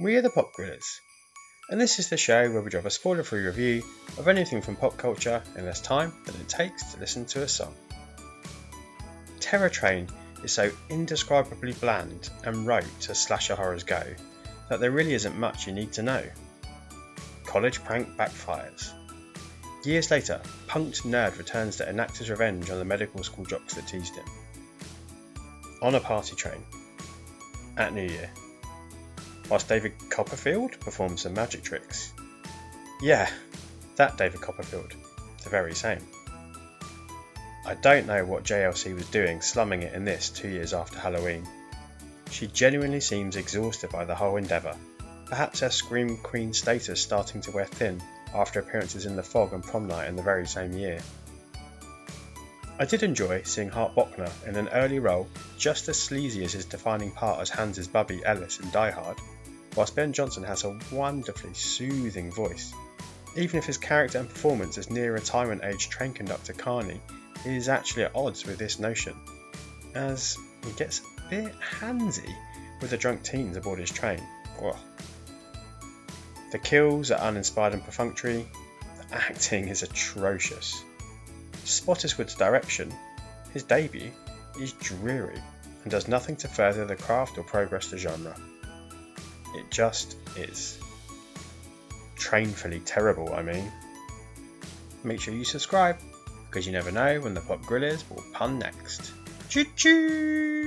We are the Pop Guerrillas, and this is the show where we drop a spoiler free review of anything from pop culture in less time than it takes to listen to a song. Terror Train is so indescribably bland and rote as slasher horrors go that there really isn't much you need to know. College prank backfires. Years later, punked nerd returns to enact his revenge on the medical school jocks that teased him. On a party train. At New Year. Whilst David Copperfield performs some magic tricks. Yeah, that David Copperfield. The very same. I don't know what JLC was doing slumming it in this two years after Halloween. She genuinely seems exhausted by the whole endeavour, perhaps her Scream Queen status starting to wear thin after appearances in The Fog and Prom Night in the very same year. I did enjoy seeing Hart Bochner in an early role just as sleazy as his defining part as Hans's Bubby Ellis in Die Hard, whilst Ben Johnson has a wonderfully soothing voice. Even if his character and performance as near retirement age train conductor Carney is actually at odds with this notion, as he gets a bit handsy with the drunk teens aboard his train. Ugh. The kills are uninspired and perfunctory, the acting is atrocious. Spottiswoode's direction, his debut, is dreary and does nothing to further the craft or progress the genre. Just is. Trainfully terrible, I mean. Make sure you subscribe because you never know when the Pop Guerrillas will pun next. Choo choo!